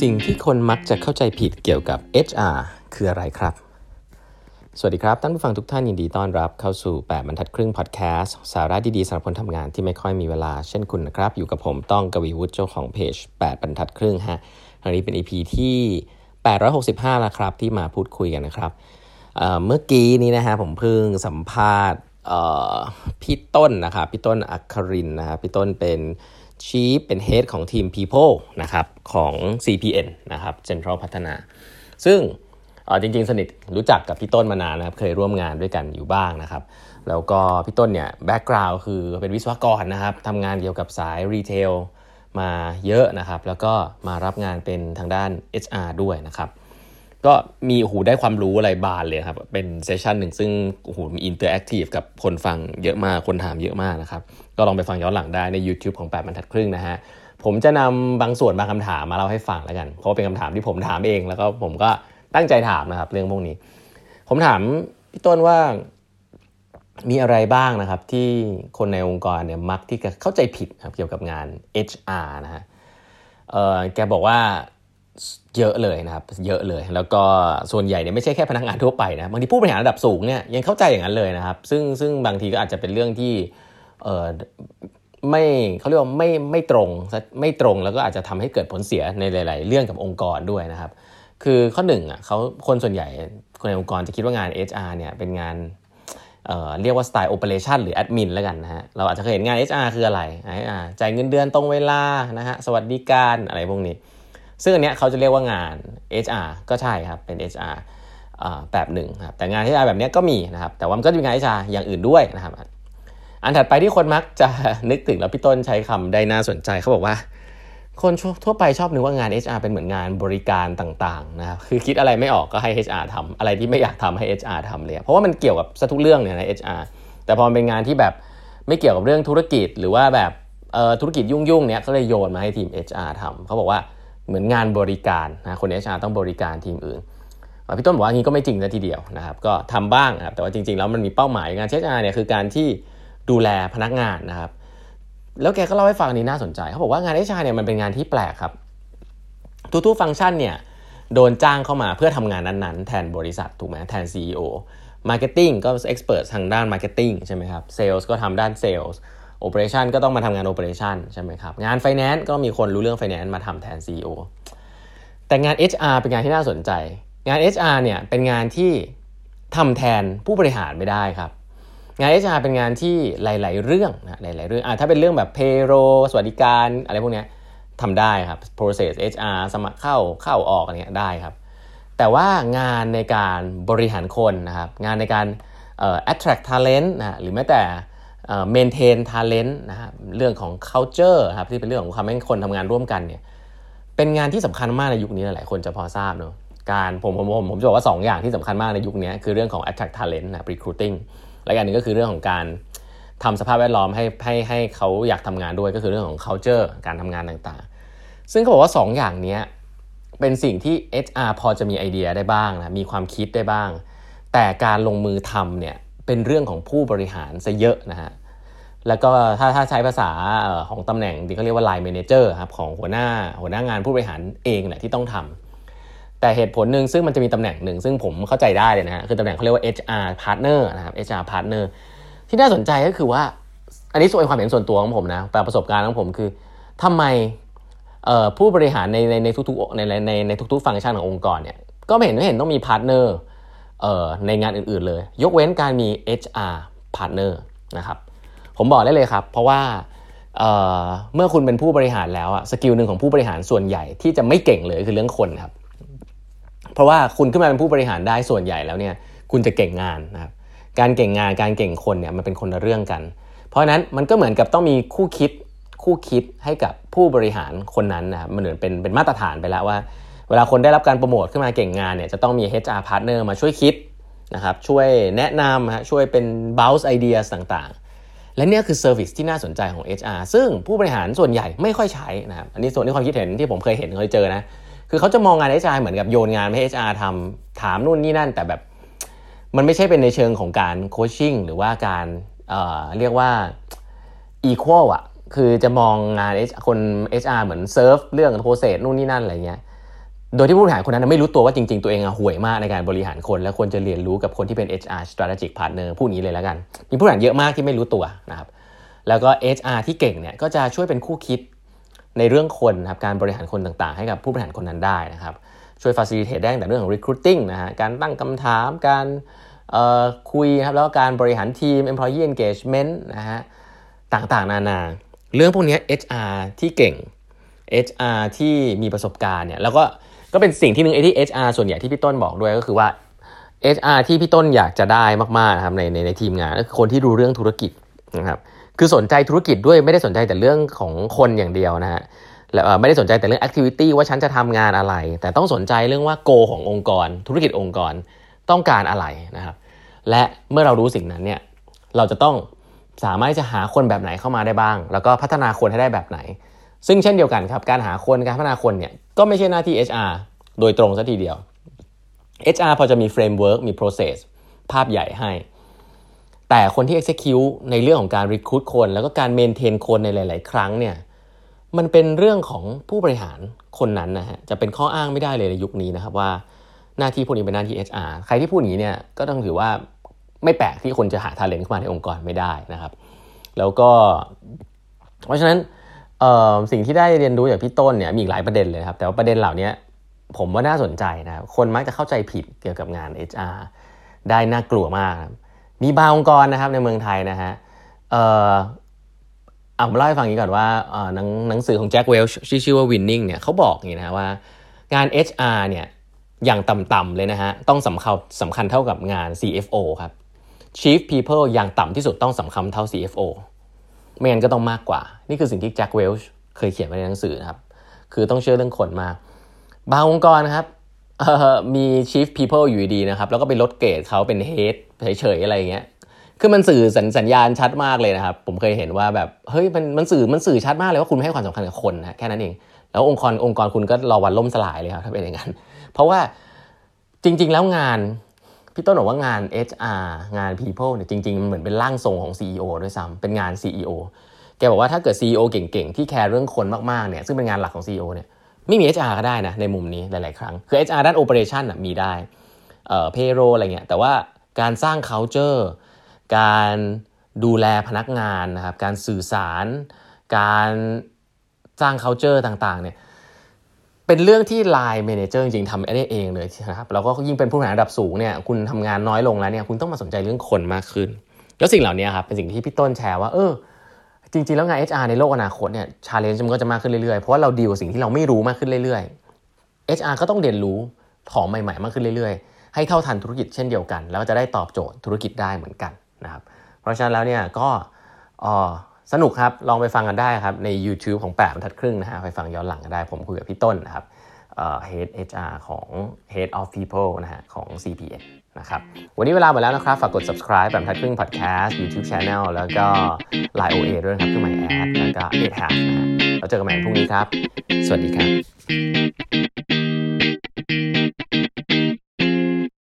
สิ่งที่คนมักจะเข้าใจผิดเกี่ยวกับ HR คืออะไรครับ สวัสดีครับท่านผู้ฟังทุกท่านยินดีต้อนรับเข้าสู่ 8 บรรทัดครึ่งพอดแคสต์สาระดีๆสำหรับคนทำงานที่ไม่ค่อยมีเวลาเช่นคุณนะครับ อยู่กับผมต้องกวีวุฒิเจ้าของเพจ 8 บรรทัดครึ่งฮะอันนี้เป็น EP ที่ 865 แล้วครับที่มาพูดคุยกันนะครับเเมื่อกี้นี้นะฮะผมเพิ่งสัมภาษณ์ พี่ต้นนะครับพี่ต้นอัครินนะครับพี่ต้นเป็นชีฟเป็น Head ของทีม People นะครับของ CPN นะครับ Central พัฒนา ซึ่งจริงๆ สนิทรู้จักกับพี่ต้นมานานนะครับ เคยร่วมงานด้วยกันอยู่บ้างนะครับ แล้วก็พี่ต้นเนี่ย background คือเป็นวิศวกรนะครับทำงานเกี่ยวกับสาย retail มาเยอะนะครับ แล้วก็มารับงานเป็นทางด้าน HR ด้วยนะครับ ก็มีโหได้ความรู้อะไรบานเลยครับ เป็น session หนึ่งซึ่งโหมี interactive กับคนฟังเยอะมาก คนถามเยอะมากนะครับ ก็ลองไปฟังย้อนหลังได้ใน YouTube ของ 8บรรทัดครึ่งนะฮะ ผมจะนำบางส่วนบางคำถามมาเล่าให้ฟังแล้วกัน เพราะเป็นคำถามที่ผมถามเอง แล้วก็ผมก็ตั้งใจถามนะครับ เรื่องพวกนี้ ผมถามพี่ต้นว่ามีอะไรบ้างนะครับที่คนในองค์กรเนี่ยมักที่จะเข้าใจผิดครับเกี่ยวกับงาน HR นะฮะแกบอกว่า เยอะเลยนะครับเยอะเลย แล้วก็ส่วนใหญ่เนี่ยไม่ใช่แค่พนักงานทั่วไปนะบางทีผู้บริหารระดับสูงเนี่ยยังเข้าใจอย่างนั้นเลยนะครับ ซึ่งซึ่งบางทีก็อาจจะเป็นเรื่องที่เออไม่เขาเรียกว่าไม่ไม่ตรงไม่ตรงแล้วก็อาจจะทำให้เกิดผลเสียในหลาย ๆ เรื่องกับองค์กรด้วยนะครับ คือข้อหนึ่งอะเขาคนส่วนใหญ่คนในองค์กรจะคิดว่างาน HR เนี่ยเป็นงานเอ่อเรียกว่าสไตล์โอเปอเรชันหรือแอดมินแล้วกันนะฮะเราอาจจะเคยเห็นงาน HR คืออะไร HR จ่ายเงินเดือนตรงเวลานะฮะสวัสดิการอะไรพวกนี้ ซึ่งอันเนี้ยเขาจะเรียกว่างาน HR ก็ใช่ครับเป็น HR แบบหนึ่งครับแต่งาน HR แบบนี้ก็มีนะครับแต่ว่ามันก็จะมีงาน HR อย่างอื่นด้วยนะครับ อันถัดไปที่คนมักจะนึกถึงแล้วพี่ต้นใช้คำได้น่าสนใจเขาบอกว่า คนทั่วไปชอบนึกว่างาน HR เป็นเหมือนงานบริการต่างๆนะครับคือคิดอะไรไม่ออกก็ให้ HR ทำอะไรที่ไม่อยากทำให้ HR ทำเลย เพราะว่ามันเกี่ยวกับทุกเรื่องเนี่ยนะ HR แต่พอเป็นงานที่แบบไม่เกี่ยวกับเรื่องธุรกิจหรือว่าแบบธุรกิจยุ่งๆเนี่ยก็เลยโยนมาให้ทีม HR ทำเขาบอกว่า เหมือนงานบริการนะคนเอชอาต้องบริการทีมอื่นพี่ต้นบอกว่างี้ก็ไม่จริงนะทีเดียวนะครับก็ทำบ้างนะครับแต่ว่าจริงๆแล้วมันมีเป้าหมายงานเชอาเนี่ยคือการที่ดูแลพนักงานนะครับ แล้วแกก็เล่าให้ฟังนี้น่าสนใจเขาบอกว่างาน HR เนี่ยมันเป็นงานที่แปลกครับทุกๆฟังก์ชันเนี่ยโดนจ้างเข้ามาเพื่อทำงานนั้นๆ แทนบริษัทถูกไหมแทน CEO Marketing ก็ expert ทางด้าน Marketing ใช่ไหมครับ Sales ก็ทำด้าน Sales operation ก็ต้องมาทำงาน operation ใช่ไหมครับ งานไฟแนนซ์ก็มีคนรู้เรื่องไฟแนนซ์มาทำแทน CEO แต่งาน HR เป็นงานที่น่าสนใจ งาน HR เนี่ยเป็นงานที่ทำแทนผู้บริหารไม่ได้ครับ งาน HR เป็นงานที่หลาย ๆ เรื่องนะหลาย ๆ เรื่องอะถ้าเป็นเรื่องแบบ payroll สวัสดิการอะไรพวกนี้ทำได้ครับ process HR สมัครเข้าเข้าออกอะไรเงี้ยได้ครับ แต่ว่างานในการบริหารคนนะครับ งานในการ attract talent นะหรือแม้แต่ เมนเทนทาเลนต์นะครับเรื่องของ culture ครับที่เป็นเรื่องของความให้คนทำงานร่วมกันเนี่ยเป็นงานที่สำคัญมากในยุคนี้หลายคนจะพอทราบเนาะการผมผมผมผมจะบอกว่า 2 อย่างที่สำคัญมากในยุคนี้คือเรื่องของ attract talent นะ recruiting และอย่างนึงก็คือเรื่องของการทำสภาพแวดล้อมให้ให้ให้เขาอยากทำงานด้วยก็คือเรื่องของ culture การทำงานต่างๆ ซึ่งเขาบอกว่า 2 อย่างนี้เป็นสิ่งที่ HR พอจะมีไอเดียได้บ้างนะมีความคิดได้บ้าง แต่การลงมือทำเนี่ย เป็นเรื่องของผู้บริหารซะเยอะนะฮะแล้วก็ถ้าถ้าใช้ภาษาของตำแหน่งที่เขาเรียกว่า line manager ครับของหัวหน้าหัวหน้างานผู้บริหารเองแหละที่ต้องทำแต่เหตุผลหนึ่งซึ่งมันจะมีตำแหน่งหนึ่งซึ่งผมเข้าใจได้เลยนะฮะคือตำแหน่งเขาเรียกว่า HR partner นะครับ HR partner ที่น่าสนใจก็คือว่า อันนี้ส่วนความเห็นส่วนตัวของผมนะแต่ประสบการณ์ของผมคือทำไมผู้บริหารในในในทุกๆในในในทุกๆ ฟังก์ชันขององค์กรเนี่ยก็ไม่เห็นไม่เห็นต้องมี partner ในงานอื่นๆเลย ยกเว้นการมี HR partner นะครับผมบอกได้เลยครับ เพราะว่าเเมื่อคุณเป็นผู้บริหารแล้วอะสกิลหนึ่งของผู้บริหารส่วนใหญ่ที่จะไม่เก่งเลยคือเรื่องคนครับ เพราะว่าคุณขึ้นมาเป็นผู้บริหารได้ส่วนใหญ่แล้วเนี่ยคุณจะเก่งงานนะครับการเก่งงานการเก่งคนเนี่ยมันเป็นคนละเรื่องกัน เพราะฉะนั้นมันก็เหมือนกับต้องมีคู่คิดคู่คิดให้กับผู้บริหารคนนั้นนะครับมันเหมือนเป็นเป็นมาตรฐานไปแล้วว่า เวลาคนได้รับการโปรโมทขึ้นมาเก่งงานเนี่ยจะต้องมี HR partner มาช่วยคิดนะครับช่วยแนะนำฮะช่วยเป็น bounce ideas ต่างๆ และเนี่ยคือ service ที่น่าสนใจของ HR ซึ่งผู้บริหารส่วนใหญ่ไม่ค่อยใช้นะครับอันนี้ส่วนที่ความคิดเห็นที่ผมเคยเห็นเคยเจอนะคือเขาจะมองงาน HR เหมือนกับโยนงานให้ HR ทำถามนู่นนี่นั่น แต่แบบมันไม่ใช่เป็นในเชิงของการ coaching หรือว่าการเรียกว่า equal อะคือจะมองงานคน HR เหมือนเซิร์ฟเรื่อง process นู่นนี่นั่นอะไรเงี้ย โดยที่ผู้บริหารคนนั้นไม่รู้ตัวว่าจริง ๆ ตัวเองห่วยมากในการบริหารคน และควรจะเรียนรู้กับคนที่เป็น HR strategic partner ผู้นี้เลยแล้วกัน มีผู้บริหารเยอะมากที่ไม่รู้ตัวนะครับแล้วก็ HR ที่เก่งเนี่ยก็จะช่วยเป็นคู่คิดในเรื่องคนครับการบริหารคนต่างๆ ให้กับผู้บริหารคนนั้นได้นะครับช่วย facilitate ได้แต่เรื่องของ recruiting นะฮะการตั้งคำถามการคุยครับแล้วก็การบริหารทีม employee engagement นะฮะต่างๆ นานา เรื่องพวกนี้ HR ที่เก่ง HR ที่มีประสบการณ์เนี่ยแล้วก็ ก็เป็นสิ่งที่หนึ่งไอ้ที่ HR ส่วนใหญ่ที่พี่ต้นบอกด้วยก็คือว่า HR ที่พี่ต้นอยากจะได้มากๆนะครับในในในทีมงานก็คือคนที่รู้เรื่องธุรกิจนะครับคือสนใจธุรกิจด้วยไม่ได้สนใจแต่เรื่องของคนอย่างเดียวนะฮะและไม่ได้สนใจแต่เรื่อง activity ว่าฉันจะทำงานอะไร แต่ต้องสนใจเรื่องว่า go ขององค์กร ธุรกิจองค์กรต้องการอะไรนะครับ และเมื่อเรารู้สิ่งนั้นเนี่ยเราจะต้องสามารถจะหาคนแบบไหนเข้ามาได้บ้าง แล้วก็พัฒนาคนให้ได้แบบไหน ซึ่งเช่นเดียวกันครับการหาคนการพัฒนาคนเนี่ยก็ไม่ใช่หน้าที่ HR โดยตรงซะทีเดียว HR พอจะมี framework มี process ภาพใหญ่ให้ แต่คนที่ execute ในเรื่องของการ recruit คน แล้วก็การ maintain คนในหลาย ๆ ครั้งเนี่ยมันเป็นเรื่องของผู้บริหารคนนั้นนะฮะจะเป็นข้ออ้างไม่ได้เลยในยุคนี้นะครับว่าหน้าที่พวกนี้เป็นหน้าที่ HR ใครที่พูดอย่างนี้เนี่ยก็ต้องถือว่าไม่แปลกที่คนจะหาทาเลนต์เข้ามาในองค์กรไม่ได้นะครับ แล้วก็ เพราะฉะนั้น สิ่งที่ได้เรียนรู้จากพี่ต้นเนี่ยมีอีกหลายประเด็นเลยครับ แต่ว่าประเด็นเหล่านี้ผมว่าน่าสนใจนะครับคนมักจะเข้าใจผิดเกี่ยวกับงาน HR ได้น่ากลัวมาก มีบางองค์กรนะครับในเมืองไทยนะฮะเอ่อเอาเล่าให้ฟังนี้ก่อนว่าหนังหนังสือของแจ็คเวลชื่ชื่อว่า Winning เนี่ยเขาบอกอย่างนี้นะว่างาน HR เนี่ยอย่างต่ำๆเลยนะฮะต้องสำคัญสำคัญเท่ากับงาน CFO ครับ Chief People อย่างต่ำที่สุดต้องสำคัญเท่า CFO ไม่งั้นก็ต้องมากกว่า นี่คือสิ่งที่แจ็คเวลช์เคยเขียนไว้ในหนังสือนะครับ คือต้องเชื่อเรื่องคนมาบางองค์กรนะครับมี Chief People อยู่ดีนะครับ แล้วก็ไปลดเกรดเขาเป็น Head เฉยๆอะไรเงี้ยคือมันสื่อสัญสัญญาณชัดมากเลยนะครับ ผมเคยเห็นว่าแบบเฮ้ยมันมันสื่อมันสื่อชัดมากเลยว่าคุณไม่ให้ความสำคัญกับคนนะแค่นั้นเอง แล้วองค์กรองค์กรคุณก็รอวันล่มสลายเลยครับถ้าเป็นอย่างนั้น เพราะว่าจริง ๆ แล้วงาน พี่ต้นบอกว่างาน HR งาน People เนี่ยจริงๆมันเหมือนเป็นร่างทรงของ CEO ด้วยซ้ำเป็นงาน CEO แกบอกว่าถ้าเกิด CEO เก่งๆ ที่แคร์เรื่องคนมากๆเนี่ยซึ่งเป็นงานหลักของ CEO เนี่ยไม่มี HR ก็ได้นะในมุมนี้หลายๆ ครั้ง คือ HR ด้าน operation นะมีได้เอ่อ payroll อะไรเงี้ยแต่ว่าการสร้าง culture การดูแลพนักงานนะครับการสื่อสาร การสร้าง culture ต่างๆเนี่ย เป็นเรื่องที่ line manager จริงๆทำได้เองเลยนะครับแล้วก็ยิ่งเป็นผู้บริหารระดับสูงเนี่ยคุณทำงานน้อยลงแล้วเนี่ยคุณต้องมาสนใจเรื่องคนมากขึ้น แล้วสิ่งเหล่านี้ครับเป็นสิ่งที่พี่ต้นแชร์ว่าเออจริงๆ แล้วงาน HR ในโลกอนาคตเนี่ย challenge มันก็จะมากขึ้นเรื่อยๆ เพราะว่าเราดีลสิ่งที่เราไม่รู้มากขึ้นเรื่อยๆ HR ก็ต้องเรียนรู้ของใหม่ๆ มากขึ้นเรื่อยๆ ให้เท่าทันธุรกิจเช่นเดียวกัน แล้วจะได้ตอบโจทย์ธุรกิจได้เหมือนกันนะครับเพราะฉะนั้นแล้วเนี่ยก็ สนุกครับ ลองไปฟังกันได้ครับ ใน YouTube ของแปดบรรทัดครึ่งนะฮะ ไปฟังย้อนหลังกันได้ ผมคุยกับพี่ต้นนะครับ Head HR ของ Head of People นะฮะ ของ CPN นะครับ วันนี้เวลาหมดแล้วนะครับ ฝากกด subscribe แบบทัดครึ่ง podcast YouTube channel แล้วก็ Line OA ด้วยครับคือ My Ad แล้วก็8 Half นะฮะเราเจอกันใหม่พรุ่งนี้ครับ สวัสดีครับ